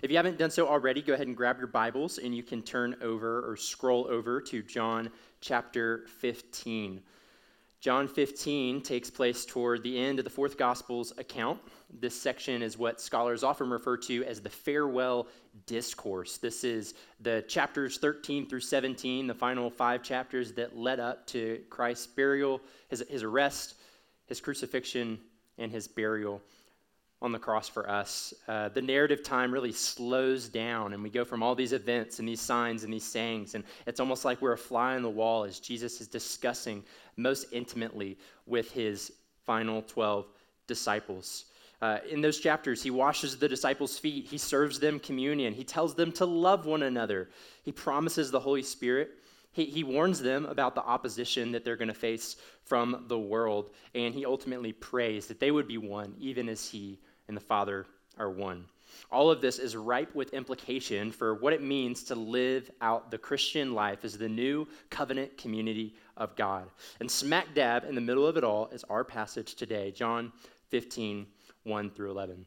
If you haven't done so already, go ahead and grab your Bibles and you can turn over or scroll over to John chapter 15. John 15 takes place toward the end of the fourth Gospel's account. This section is what scholars often refer to as the farewell discourse. This is the chapters 13 through 17, the final five chapters that led up to Christ's burial, his, his arrest, his crucifixion, and his burial on the cross for us. Uh, the narrative time really slows down, and we go from all these events and these signs and these sayings, and it's almost like we're a fly on the wall as Jesus is discussing most intimately with his final 12 disciples. Uh, in those chapters, he washes the disciples' feet, he serves them communion, he tells them to love one another, he promises the Holy Spirit. He, he warns them about the opposition that they're going to face from the world, and he ultimately prays that they would be one, even as he and the Father are one. All of this is ripe with implication for what it means to live out the Christian life as the new covenant community of God. And smack dab in the middle of it all is our passage today, John 15, 1 through 11.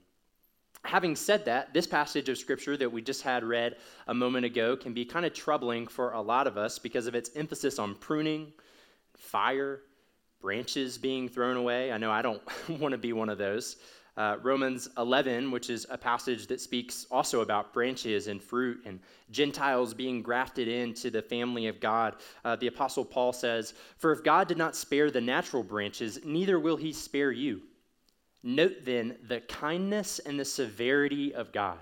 Having said that, this passage of scripture that we just had read a moment ago can be kind of troubling for a lot of us because of its emphasis on pruning, fire, branches being thrown away. I know I don't want to be one of those. Uh, Romans 11, which is a passage that speaks also about branches and fruit and Gentiles being grafted into the family of God. Uh, the Apostle Paul says, For if God did not spare the natural branches, neither will he spare you. Note then the kindness and the severity of God.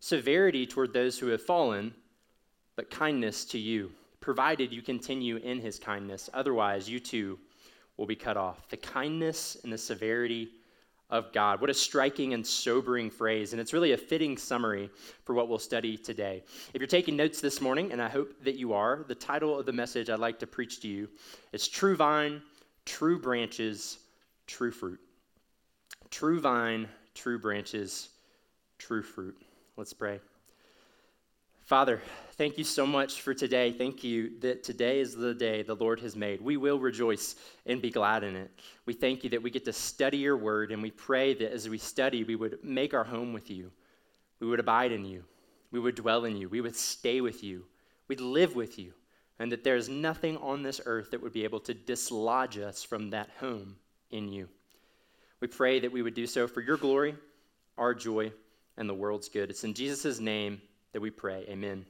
Severity toward those who have fallen, but kindness to you, provided you continue in his kindness. Otherwise, you too will be cut off. The kindness and the severity of God. What a striking and sobering phrase, and it's really a fitting summary for what we'll study today. If you're taking notes this morning, and I hope that you are, the title of the message I'd like to preach to you is True Vine, True Branches, True Fruit. True Vine, True Branches, True Fruit. Let's pray. Father, thank you so much for today. Thank you that today is the day the Lord has made. We will rejoice and be glad in it. We thank you that we get to study your word, and we pray that as we study, we would make our home with you. We would abide in you. We would dwell in you. We would stay with you. We'd live with you. And that there is nothing on this earth that would be able to dislodge us from that home in you. We pray that we would do so for your glory, our joy, and the world's good. It's in Jesus' name that we pray. Amen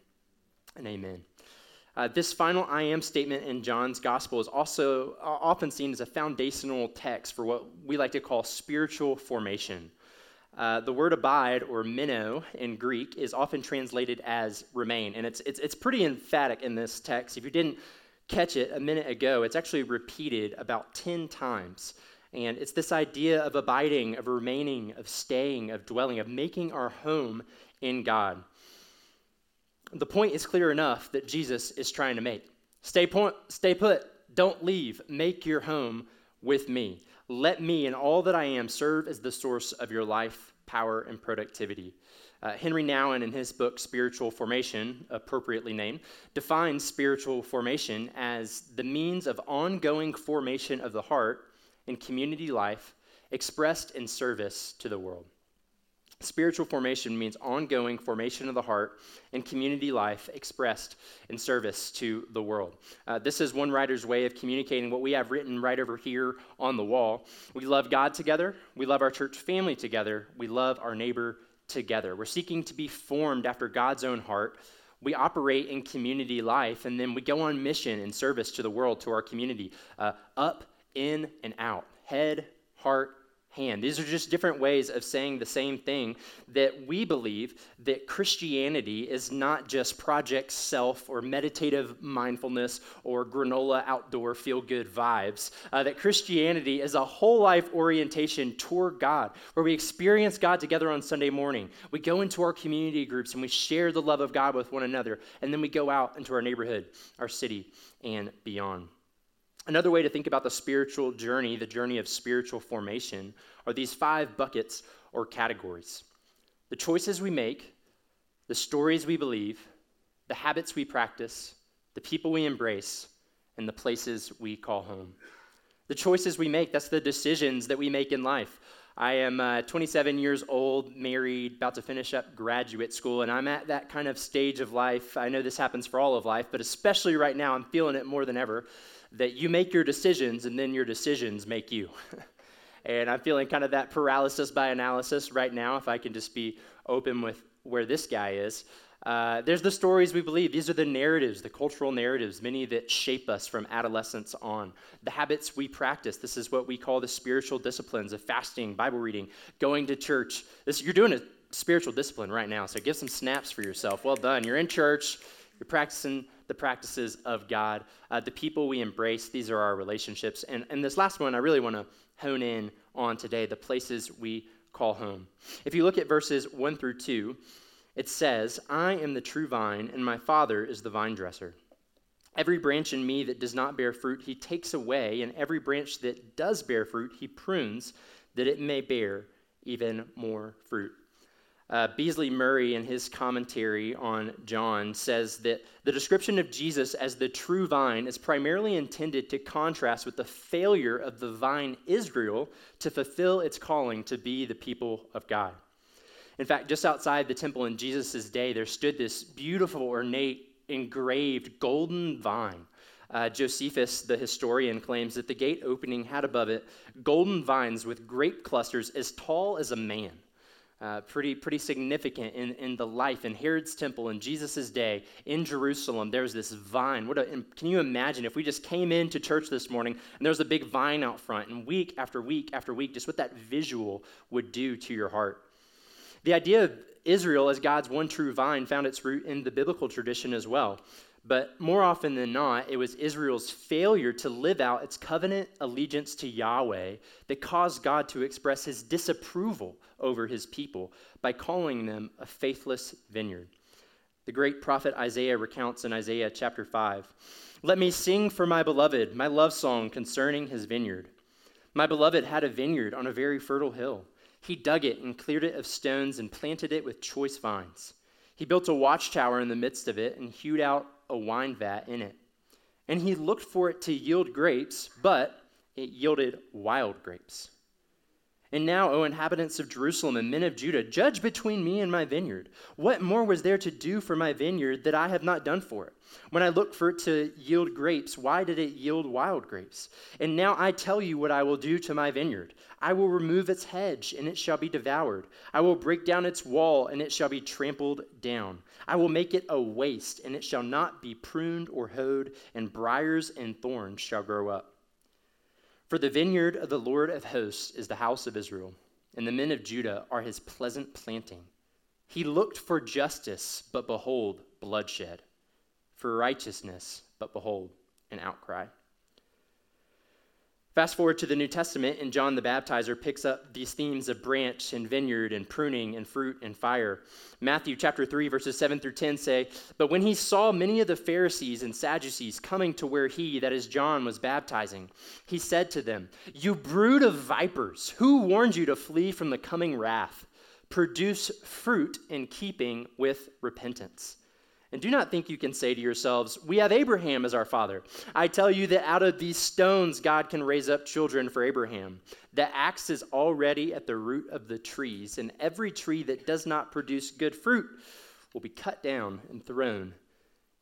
and amen. Uh, this final I am statement in John's gospel is also uh, often seen as a foundational text for what we like to call spiritual formation. Uh, the word abide, or meno in Greek, is often translated as remain, and it's, it's, it's pretty emphatic in this text. If you didn't catch it a minute ago, it's actually repeated about 10 times. And it's this idea of abiding, of remaining, of staying, of dwelling, of making our home in God. The point is clear enough that Jesus is trying to make. Stay, point, stay put, don't leave, make your home with me. Let me and all that I am serve as the source of your life, power, and productivity. Uh, Henri Nouwen, in his book Spiritual Formation, appropriately named, defines spiritual formation as the means of ongoing formation of the heart in community life expressed in service to the world. Spiritual formation means ongoing formation of the heart and community life expressed in service to the world. Uh, this is one writer's way of communicating what we have written right over here on the wall. We love God together, we love our church family together, we love our neighbor together. We're seeking to be formed after God's own heart. We operate in community life, and then we go on mission in service to the world, to our community, uh, up, in, and out, head, heart, hand. These are just different ways of saying the same thing that we believe that Christianity is not just project self or meditative mindfulness or granola outdoor feel good vibes. Uh, that Christianity is a whole life orientation toward God, where we experience God together on Sunday morning. We go into our community groups and we share the love of God with one another, and then we go out into our neighborhood, our city, and beyond. Another way to think about the spiritual journey, the journey of spiritual formation, are these five buckets or categories the choices we make, the stories we believe, the habits we practice, the people we embrace, and the places we call home. The choices we make, that's the decisions that we make in life. I am uh, 27 years old, married, about to finish up graduate school, and I'm at that kind of stage of life. I know this happens for all of life, but especially right now, I'm feeling it more than ever that you make your decisions and then your decisions make you. and I'm feeling kind of that paralysis by analysis right now, if I can just be open with where this guy is. Uh, there's the stories we believe. These are the narratives, the cultural narratives, many that shape us from adolescence on. The habits we practice. This is what we call the spiritual disciplines of fasting, Bible reading, going to church. This, you're doing a spiritual discipline right now, so give some snaps for yourself. Well done. You're in church, you're practicing the practices of God. Uh, the people we embrace, these are our relationships. And, and this last one, I really want to hone in on today the places we call home. If you look at verses 1 through 2, it says, I am the true vine, and my Father is the vine dresser. Every branch in me that does not bear fruit, he takes away, and every branch that does bear fruit, he prunes, that it may bear even more fruit. Uh, Beasley Murray, in his commentary on John, says that the description of Jesus as the true vine is primarily intended to contrast with the failure of the vine Israel to fulfill its calling to be the people of God. In fact, just outside the temple in Jesus' day, there stood this beautiful, ornate, engraved golden vine. Uh, Josephus, the historian, claims that the gate opening had above it golden vines with grape clusters as tall as a man. Uh, pretty, pretty significant in, in the life in Herod's temple in Jesus' day in Jerusalem. There was this vine. What a, can you imagine if we just came into church this morning and there was a big vine out front, and week after week after week, just what that visual would do to your heart? The idea of Israel as God's one true vine found its root in the biblical tradition as well. But more often than not, it was Israel's failure to live out its covenant allegiance to Yahweh that caused God to express his disapproval over his people by calling them a faithless vineyard. The great prophet Isaiah recounts in Isaiah chapter 5 Let me sing for my beloved my love song concerning his vineyard. My beloved had a vineyard on a very fertile hill. He dug it and cleared it of stones and planted it with choice vines. He built a watchtower in the midst of it and hewed out a wine vat in it. And he looked for it to yield grapes, but it yielded wild grapes. And now, O inhabitants of Jerusalem and men of Judah, judge between me and my vineyard. What more was there to do for my vineyard that I have not done for it? When I looked for it to yield grapes, why did it yield wild grapes? And now I tell you what I will do to my vineyard. I will remove its hedge, and it shall be devoured. I will break down its wall, and it shall be trampled down. I will make it a waste, and it shall not be pruned or hoed, and briers and thorns shall grow up. For the vineyard of the Lord of hosts is the house of Israel, and the men of Judah are his pleasant planting. He looked for justice, but behold, bloodshed, for righteousness, but behold, an outcry. Fast forward to the New Testament, and John the Baptizer picks up these themes of branch and vineyard and pruning and fruit and fire. Matthew chapter 3, verses 7 through 10 say, But when he saw many of the Pharisees and Sadducees coming to where he, that is John, was baptizing, he said to them, You brood of vipers, who warned you to flee from the coming wrath? Produce fruit in keeping with repentance. And do not think you can say to yourselves, We have Abraham as our father. I tell you that out of these stones God can raise up children for Abraham. The axe is already at the root of the trees, and every tree that does not produce good fruit will be cut down and thrown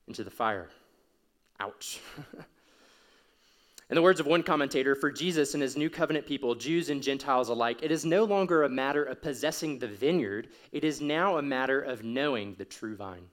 into the fire. Ouch. In the words of one commentator, for Jesus and his new covenant people, Jews and Gentiles alike, it is no longer a matter of possessing the vineyard, it is now a matter of knowing the true vine.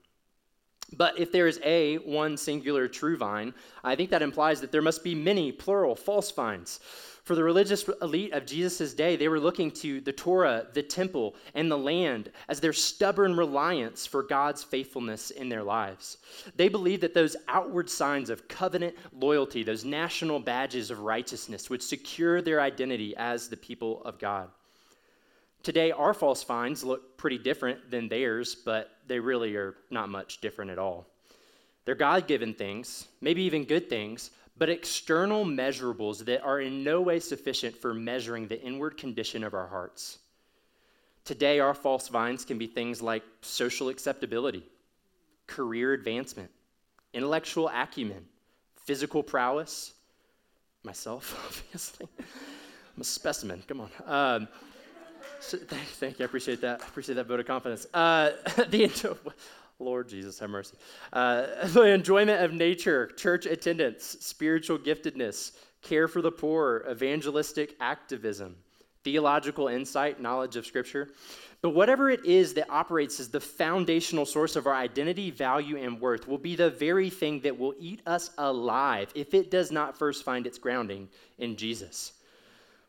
But if there is a one singular true vine, I think that implies that there must be many plural false vines. For the religious elite of Jesus' day, they were looking to the Torah, the temple, and the land as their stubborn reliance for God's faithfulness in their lives. They believed that those outward signs of covenant loyalty, those national badges of righteousness, would secure their identity as the people of God. Today, our false vines look pretty different than theirs, but they really are not much different at all. They're God given things, maybe even good things, but external measurables that are in no way sufficient for measuring the inward condition of our hearts. Today, our false vines can be things like social acceptability, career advancement, intellectual acumen, physical prowess, myself, obviously. I'm a specimen, come on. Um, thank you. I appreciate that. I appreciate that vote of confidence. Uh, the Lord Jesus, have mercy. Uh, the enjoyment of nature, church attendance, spiritual giftedness, care for the poor, evangelistic activism, theological insight, knowledge of Scripture. But whatever it is that operates as the foundational source of our identity, value, and worth will be the very thing that will eat us alive if it does not first find its grounding in Jesus.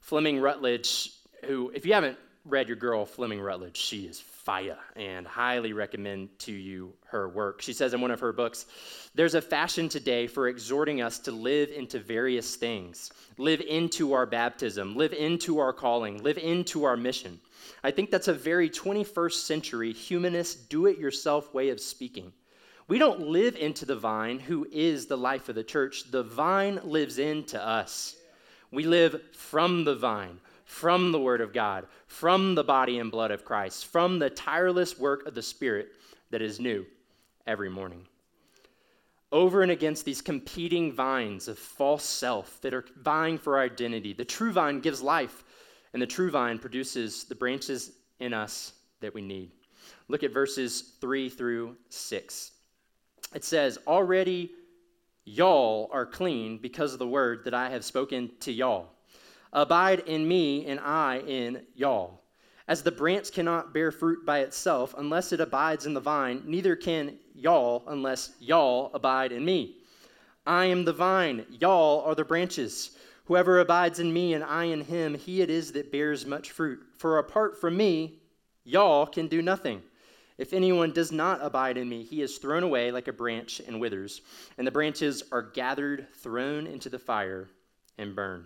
Fleming Rutledge, who, if you haven't read your girl, Fleming Rutledge, she is fire and highly recommend to you her work. She says in one of her books, There's a fashion today for exhorting us to live into various things, live into our baptism, live into our calling, live into our mission. I think that's a very 21st century humanist, do it yourself way of speaking. We don't live into the vine, who is the life of the church. The vine lives into us. We live from the vine, from the Word of God, from the body and blood of Christ, from the tireless work of the Spirit that is new every morning. Over and against these competing vines of false self that are vying for our identity, the true vine gives life and the true vine produces the branches in us that we need. Look at verses 3 through 6. It says, Already y'all are clean because of the word that I have spoken to y'all. Abide in me, and I in y'all. As the branch cannot bear fruit by itself unless it abides in the vine, neither can y'all unless y'all abide in me. I am the vine, y'all are the branches. Whoever abides in me and I in him, he it is that bears much fruit. For apart from me, y'all can do nothing. If anyone does not abide in me, he is thrown away like a branch and withers, and the branches are gathered, thrown into the fire, and burned.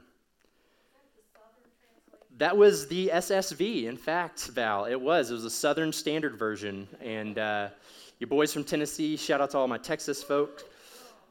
That was the SSV, in fact, Val. It was. It was a Southern Standard Version. And uh, your boys from Tennessee, shout out to all my Texas folks.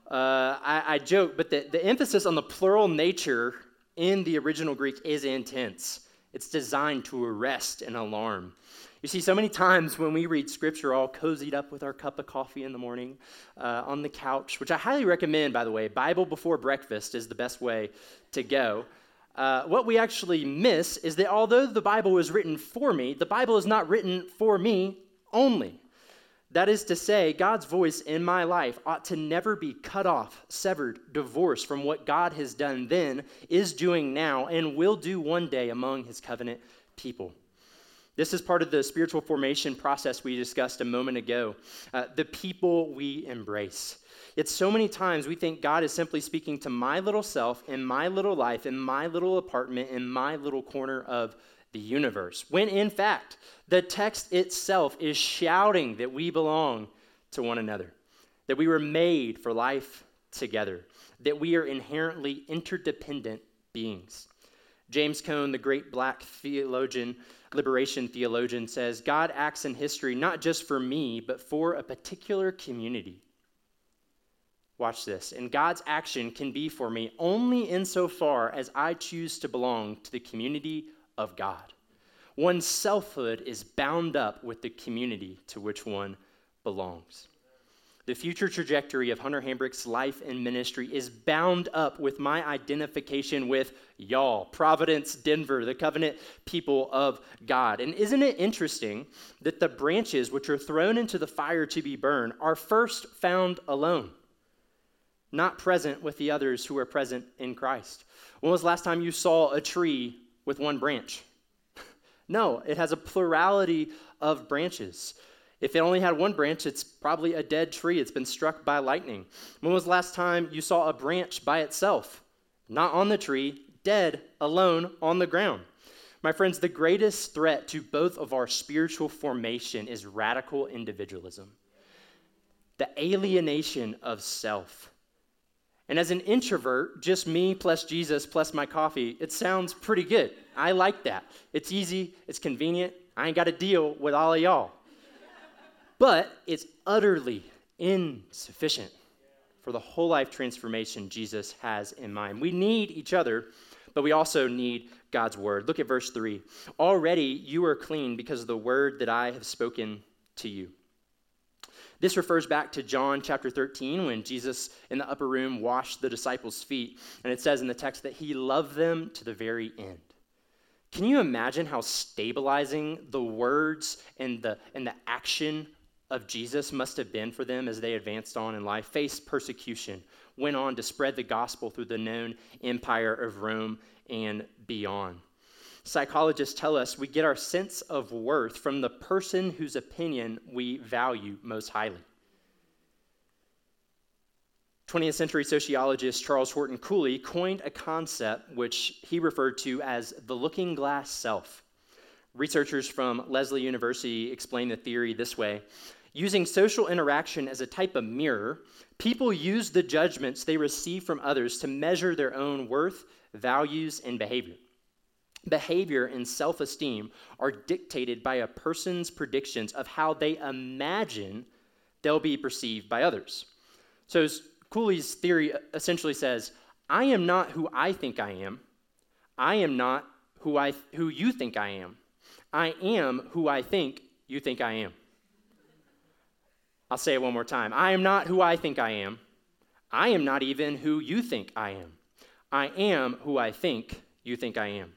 Uh, I, I, joke, but the, the emphasis on the plural nature in the original Greek is intense. It's designed to arrest and alarm. You see, so many times when we read scripture all cozied up with our cup of coffee in the morning uh, on the couch, which I highly recommend, by the way, Bible before breakfast is the best way to go. Uh, what we actually miss is that although the Bible was written for me, the Bible is not written for me only. That is to say, God's voice in my life ought to never be cut off, severed, divorced from what God has done then, is doing now, and will do one day among his covenant people. This is part of the spiritual formation process we discussed a moment ago. Uh, the people we embrace. It's so many times we think God is simply speaking to my little self in my little life, in my little apartment, in my little corner of the universe. When in fact, the text itself is shouting that we belong to one another, that we were made for life together, that we are inherently interdependent beings. James Cone, the great black theologian, liberation theologian, says God acts in history not just for me, but for a particular community. Watch this. And God's action can be for me only insofar as I choose to belong to the community of God. One's selfhood is bound up with the community to which one belongs. The future trajectory of Hunter Hambrick's life and ministry is bound up with my identification with y'all, Providence, Denver, the covenant people of God. And isn't it interesting that the branches which are thrown into the fire to be burned are first found alone, not present with the others who are present in Christ? When was the last time you saw a tree with one branch? no, it has a plurality of branches. If it only had one branch, it's probably a dead tree. It's been struck by lightning. When was the last time you saw a branch by itself? Not on the tree, dead, alone on the ground. My friends, the greatest threat to both of our spiritual formation is radical individualism, the alienation of self. And as an introvert, just me plus Jesus plus my coffee, it sounds pretty good. I like that. It's easy, it's convenient. I ain't got to deal with all of y'all. But it's utterly insufficient for the whole life transformation Jesus has in mind. We need each other, but we also need God's word. Look at verse 3. Already you are clean because of the word that I have spoken to you. This refers back to John chapter 13 when Jesus in the upper room washed the disciples' feet. And it says in the text that he loved them to the very end. Can you imagine how stabilizing the words and the, and the action of Jesus must have been for them as they advanced on in life, faced persecution, went on to spread the gospel through the known empire of Rome and beyond? Psychologists tell us we get our sense of worth from the person whose opinion we value most highly. 20th century sociologist Charles Horton Cooley coined a concept which he referred to as the looking glass self. Researchers from Lesley University explain the theory this way Using social interaction as a type of mirror, people use the judgments they receive from others to measure their own worth, values, and behavior. Behavior and self esteem are dictated by a person's predictions of how they imagine they'll be perceived by others. So, Cooley's theory essentially says I am not who I think I am. I am not who, I, who you think I am. I am who I think you think I am. I'll say it one more time. I am not who I think I am. I am not even who you think I am. I am who I think you think I am.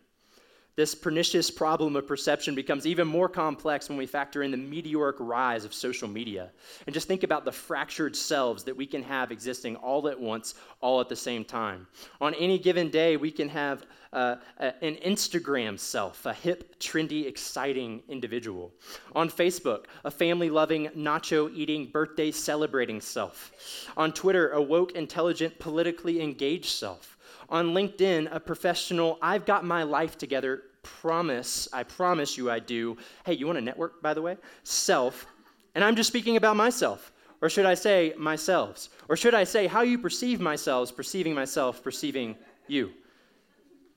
This pernicious problem of perception becomes even more complex when we factor in the meteoric rise of social media. And just think about the fractured selves that we can have existing all at once, all at the same time. On any given day, we can have uh, an Instagram self, a hip, trendy, exciting individual. On Facebook, a family loving, nacho eating, birthday celebrating self. On Twitter, a woke, intelligent, politically engaged self on LinkedIn a professional, I've got my life together, promise, I promise you I do. Hey, you want to network, by the way? Self. And I'm just speaking about myself. Or should I say myself? Or should I say how you perceive myself, perceiving myself, perceiving you?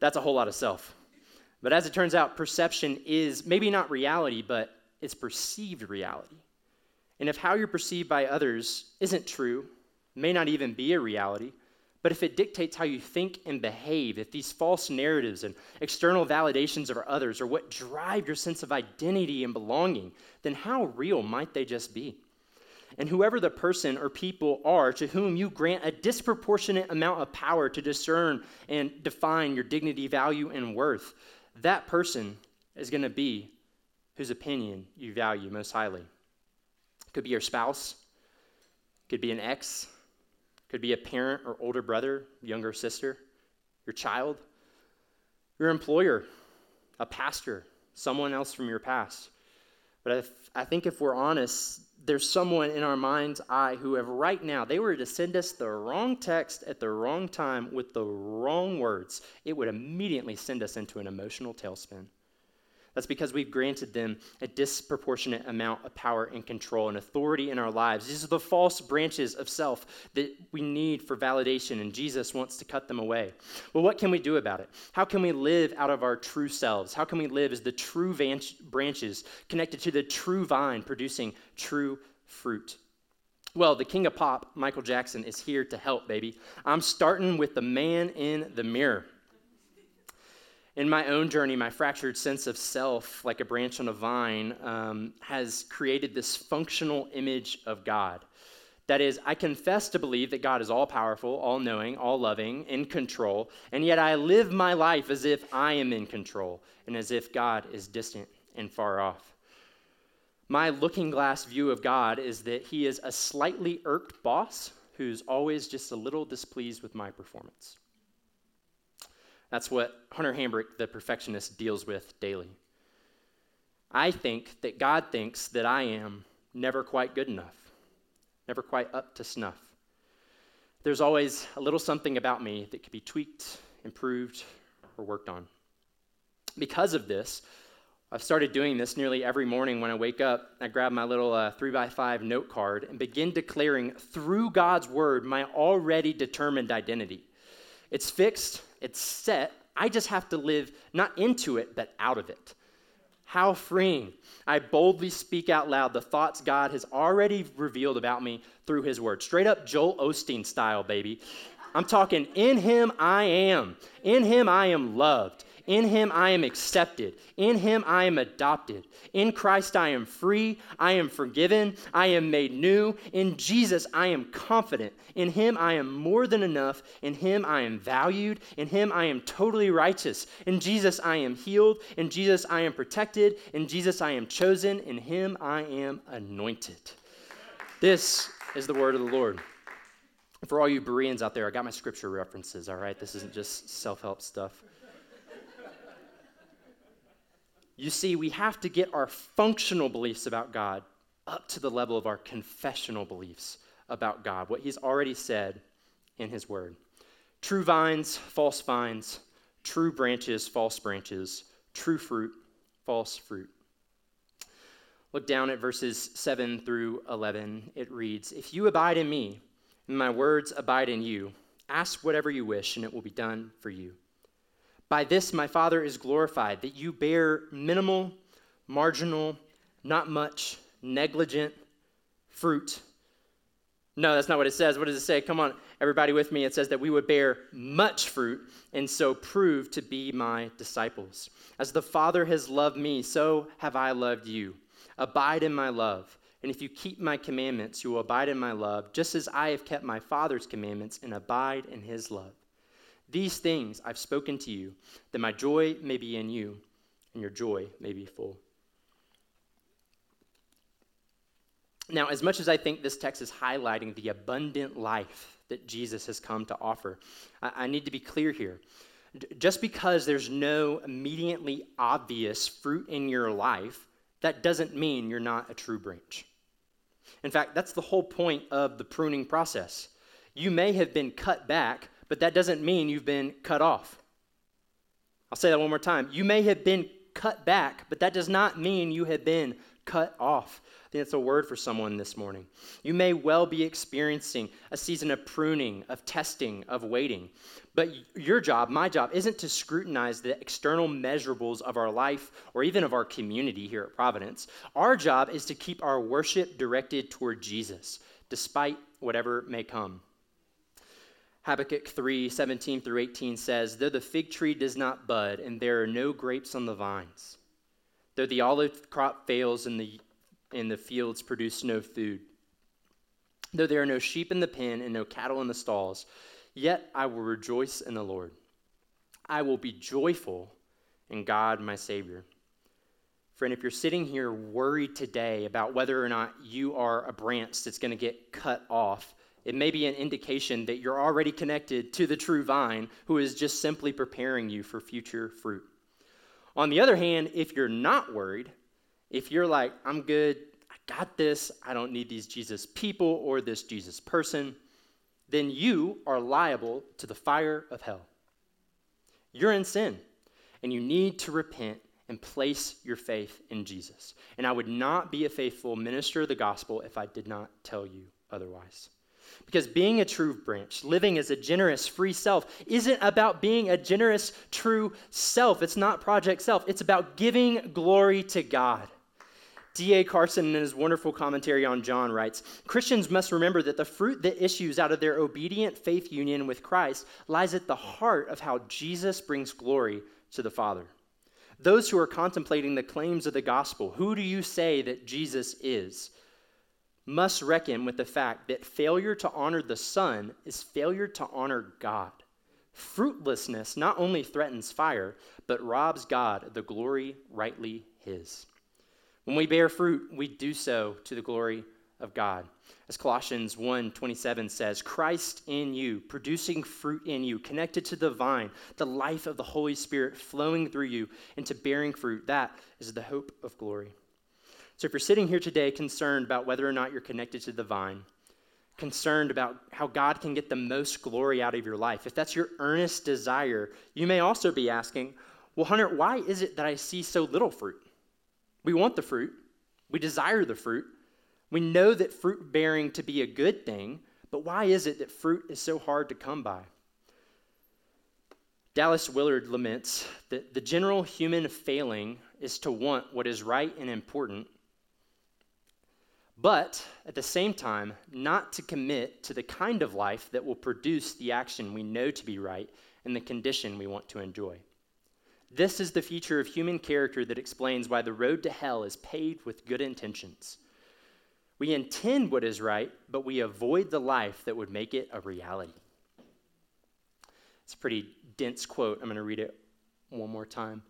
That's a whole lot of self. But as it turns out, perception is maybe not reality, but it's perceived reality. And if how you're perceived by others isn't true, may not even be a reality, but if it dictates how you think and behave, if these false narratives and external validations of others are what drive your sense of identity and belonging, then how real might they just be? And whoever the person or people are to whom you grant a disproportionate amount of power to discern and define your dignity, value, and worth, that person is going to be whose opinion you value most highly. It Could be your spouse, could be an ex, could be a parent or older brother, younger sister, your child, your employer, a pastor, someone else from your past. But if, I think if we're honest, there's someone in our mind's eye who, have right now, they were to send us the wrong text at the wrong time with the wrong words, it would immediately send us into an emotional tailspin. That's because we've granted them a disproportionate amount of power and control and authority in our lives. These are the false branches of self that we need for validation, and Jesus wants to cut them away. Well, what can we do about it? How can we live out of our true selves? How can we live as the true branches connected to the true vine, producing true fruit? Well, the king of pop, Michael Jackson, is here to help, baby. I'm starting with the man in the mirror. In my own journey, my fractured sense of self, like a branch on a vine, um, has created this functional image of God. That is, I confess to believe that God is all powerful, all knowing, all loving, in control, and yet I live my life as if I am in control and as if God is distant and far off. My looking glass view of God is that He is a slightly irked boss who's always just a little displeased with my performance. That's what Hunter Hambrick, the perfectionist, deals with daily. I think that God thinks that I am never quite good enough, never quite up to snuff. There's always a little something about me that could be tweaked, improved, or worked on. Because of this, I've started doing this nearly every morning when I wake up. I grab my little uh, three by five note card and begin declaring through God's word my already determined identity. It's fixed, it's set. I just have to live not into it, but out of it. How freeing. I boldly speak out loud the thoughts God has already revealed about me through his word. Straight up Joel Osteen style, baby. I'm talking, in him I am. In him I am loved. In him I am accepted. In him I am adopted. In Christ I am free. I am forgiven. I am made new. In Jesus I am confident. In him I am more than enough. In him I am valued. In him I am totally righteous. In Jesus I am healed. In Jesus I am protected. In Jesus I am chosen. In him I am anointed. This is the word of the Lord. For all you Bereans out there, I got my scripture references, all right? This isn't just self help stuff. You see, we have to get our functional beliefs about God up to the level of our confessional beliefs about God, what He's already said in His Word. True vines, false vines, true branches, false branches, true fruit, false fruit. Look down at verses 7 through 11. It reads If you abide in me, and my words abide in you, ask whatever you wish, and it will be done for you. By this my Father is glorified, that you bear minimal, marginal, not much, negligent fruit. No, that's not what it says. What does it say? Come on, everybody with me. It says that we would bear much fruit and so prove to be my disciples. As the Father has loved me, so have I loved you. Abide in my love. And if you keep my commandments, you will abide in my love, just as I have kept my Father's commandments and abide in his love. These things I've spoken to you, that my joy may be in you, and your joy may be full. Now, as much as I think this text is highlighting the abundant life that Jesus has come to offer, I, I need to be clear here. Just because there's no immediately obvious fruit in your life, that doesn't mean you're not a true branch. In fact, that's the whole point of the pruning process. You may have been cut back but that doesn't mean you've been cut off. I'll say that one more time. You may have been cut back, but that does not mean you have been cut off. I think that's a word for someone this morning. You may well be experiencing a season of pruning, of testing, of waiting. But your job, my job, isn't to scrutinize the external measurables of our life or even of our community here at Providence. Our job is to keep our worship directed toward Jesus, despite whatever may come. Habakkuk 3 17 through 18 says, Though the fig tree does not bud, and there are no grapes on the vines, though the olive crop fails and the, and the fields produce no food, though there are no sheep in the pen and no cattle in the stalls, yet I will rejoice in the Lord. I will be joyful in God my Savior. Friend, if you're sitting here worried today about whether or not you are a branch that's going to get cut off, it may be an indication that you're already connected to the true vine who is just simply preparing you for future fruit. On the other hand, if you're not worried, if you're like, I'm good, I got this, I don't need these Jesus people or this Jesus person, then you are liable to the fire of hell. You're in sin, and you need to repent and place your faith in Jesus. And I would not be a faithful minister of the gospel if I did not tell you otherwise. Because being a true branch, living as a generous, free self, isn't about being a generous, true self. It's not project self. It's about giving glory to God. D.A. Carson, in his wonderful commentary on John, writes Christians must remember that the fruit that issues out of their obedient faith union with Christ lies at the heart of how Jesus brings glory to the Father. Those who are contemplating the claims of the gospel, who do you say that Jesus is? Must reckon with the fact that failure to honor the Son is failure to honor God. Fruitlessness not only threatens fire, but robs God of the glory rightly His. When we bear fruit, we do so to the glory of God. As Colossians 1 27 says, Christ in you, producing fruit in you, connected to the vine, the life of the Holy Spirit flowing through you into bearing fruit, that is the hope of glory. So if you're sitting here today concerned about whether or not you're connected to the vine, concerned about how God can get the most glory out of your life, if that's your earnest desire, you may also be asking, well, Hunter, why is it that I see so little fruit? We want the fruit, we desire the fruit, we know that fruit bearing to be a good thing, but why is it that fruit is so hard to come by? Dallas Willard laments that the general human failing is to want what is right and important but at the same time, not to commit to the kind of life that will produce the action we know to be right and the condition we want to enjoy. This is the feature of human character that explains why the road to hell is paved with good intentions. We intend what is right, but we avoid the life that would make it a reality. It's a pretty dense quote. I'm going to read it one more time.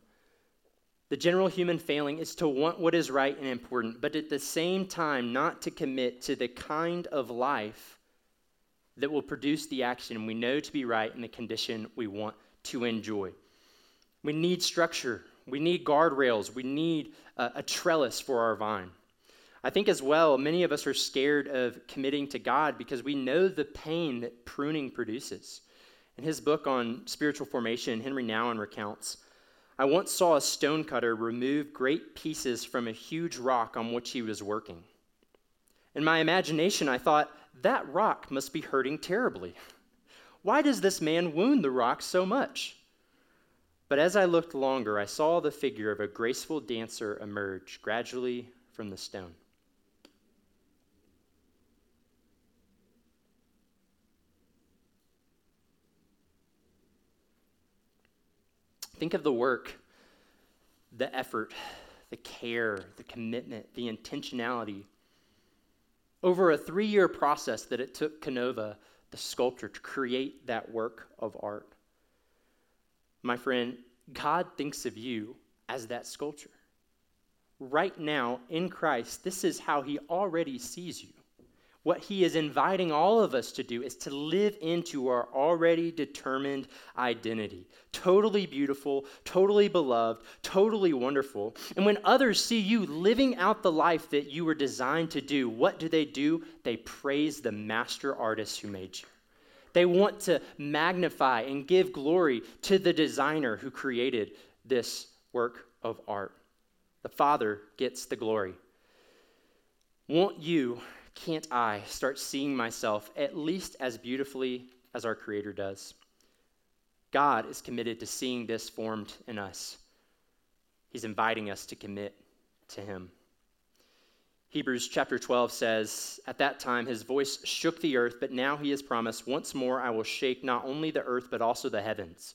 The general human failing is to want what is right and important, but at the same time, not to commit to the kind of life that will produce the action we know to be right and the condition we want to enjoy. We need structure, we need guardrails, we need a, a trellis for our vine. I think as well, many of us are scared of committing to God because we know the pain that pruning produces. In his book on spiritual formation, Henri Nouwen recounts I once saw a stonecutter remove great pieces from a huge rock on which he was working. In my imagination, I thought, that rock must be hurting terribly. Why does this man wound the rock so much? But as I looked longer, I saw the figure of a graceful dancer emerge gradually from the stone. Think of the work, the effort, the care, the commitment, the intentionality. Over a three year process that it took Canova, the sculptor, to create that work of art. My friend, God thinks of you as that sculpture. Right now, in Christ, this is how He already sees you. What he is inviting all of us to do is to live into our already determined identity. Totally beautiful, totally beloved, totally wonderful. And when others see you living out the life that you were designed to do, what do they do? They praise the master artist who made you. They want to magnify and give glory to the designer who created this work of art. The Father gets the glory. Won't you can't I start seeing myself at least as beautifully as our Creator does? God is committed to seeing this formed in us. He's inviting us to commit to Him. Hebrews chapter 12 says, At that time his voice shook the earth, but now he has promised, Once more I will shake not only the earth, but also the heavens.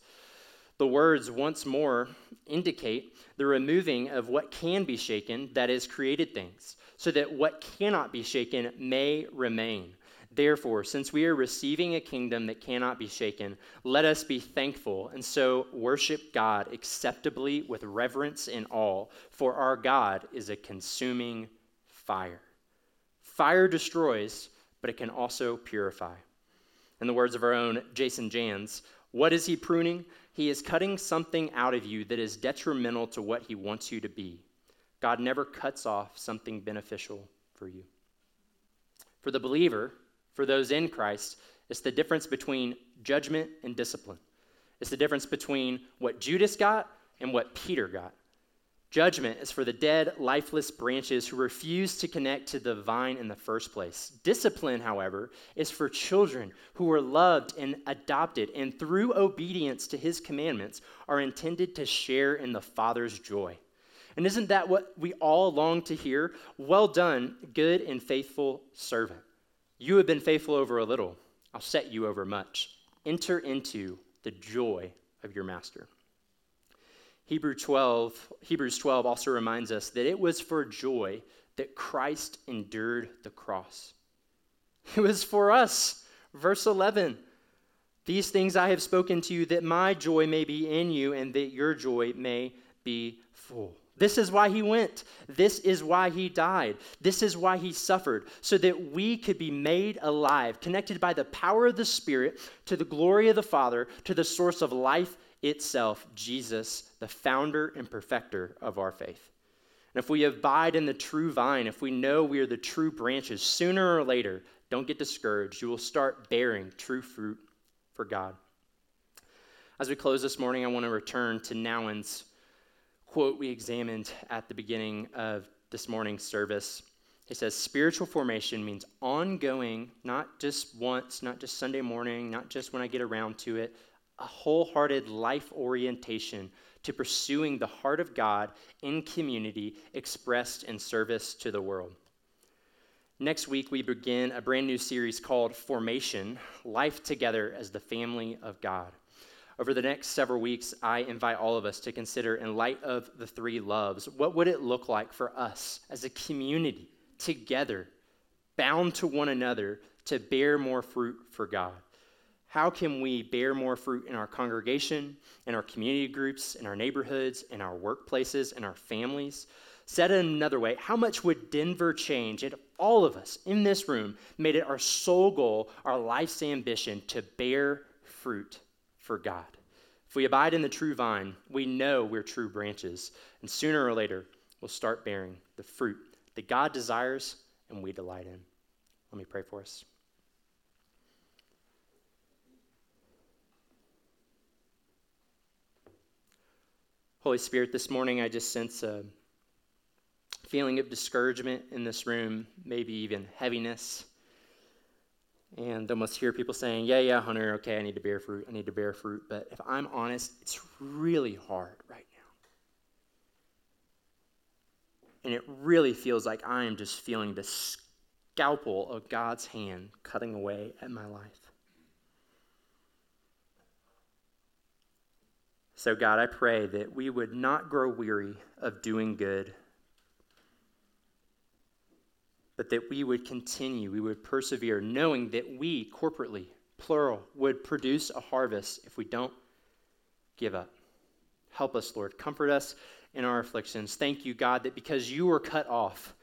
The words once more indicate the removing of what can be shaken, that is, created things so that what cannot be shaken may remain. Therefore, since we are receiving a kingdom that cannot be shaken, let us be thankful and so worship God acceptably with reverence and awe, for our God is a consuming fire. Fire destroys, but it can also purify. In the words of our own Jason Jans, what is he pruning? He is cutting something out of you that is detrimental to what he wants you to be. God never cuts off something beneficial for you. For the believer, for those in Christ, it's the difference between judgment and discipline. It's the difference between what Judas got and what Peter got. Judgment is for the dead, lifeless branches who refuse to connect to the vine in the first place. Discipline, however, is for children who are loved and adopted, and through obedience to his commandments, are intended to share in the Father's joy. And isn't that what we all long to hear? Well done, good and faithful servant. You have been faithful over a little, I'll set you over much. Enter into the joy of your master. Hebrew 12, Hebrews 12 also reminds us that it was for joy that Christ endured the cross. It was for us. Verse 11 These things I have spoken to you that my joy may be in you and that your joy may be full. This is why he went. This is why he died. This is why he suffered, so that we could be made alive, connected by the power of the Spirit to the glory of the Father, to the source of life itself, Jesus, the founder and perfecter of our faith. And if we abide in the true vine, if we know we are the true branches, sooner or later, don't get discouraged. You will start bearing true fruit for God. As we close this morning, I want to return to Nouwen's quote we examined at the beginning of this morning's service. He says, Spiritual formation means ongoing, not just once, not just Sunday morning, not just when I get around to it, a wholehearted life orientation to pursuing the heart of God in community expressed in service to the world. Next week, we begin a brand new series called Formation Life Together as the Family of God. Over the next several weeks, I invite all of us to consider, in light of the three loves, what would it look like for us as a community, together, bound to one another, to bear more fruit for God? How can we bear more fruit in our congregation, in our community groups, in our neighborhoods, in our workplaces, in our families? Said in another way, how much would Denver change if all of us in this room made it our sole goal, our life's ambition to bear fruit for God? If we abide in the true vine, we know we're true branches, and sooner or later, we'll start bearing the fruit that God desires and we delight in. Let me pray for us. Holy Spirit, this morning I just sense a feeling of discouragement in this room, maybe even heaviness. And almost hear people saying, Yeah, yeah, Hunter, okay, I need to bear fruit. I need to bear fruit. But if I'm honest, it's really hard right now. And it really feels like I am just feeling the scalpel of God's hand cutting away at my life. So, God, I pray that we would not grow weary of doing good but that we would continue, we would persevere, knowing that we, corporately, plural, would produce a harvest if we don't give up. Help us, Lord. Comfort us in our afflictions. Thank you, God, that because you were cut off,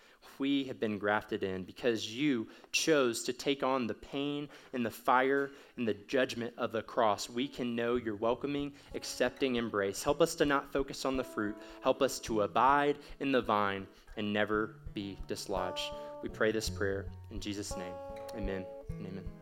we have been grafted in because you chose to take on the pain and the fire and the judgment of the cross. We can know your welcoming, accepting embrace. Help us to not focus on the fruit. Help us to abide in the vine and never be dislodged. We pray this prayer in Jesus' name. Amen amen.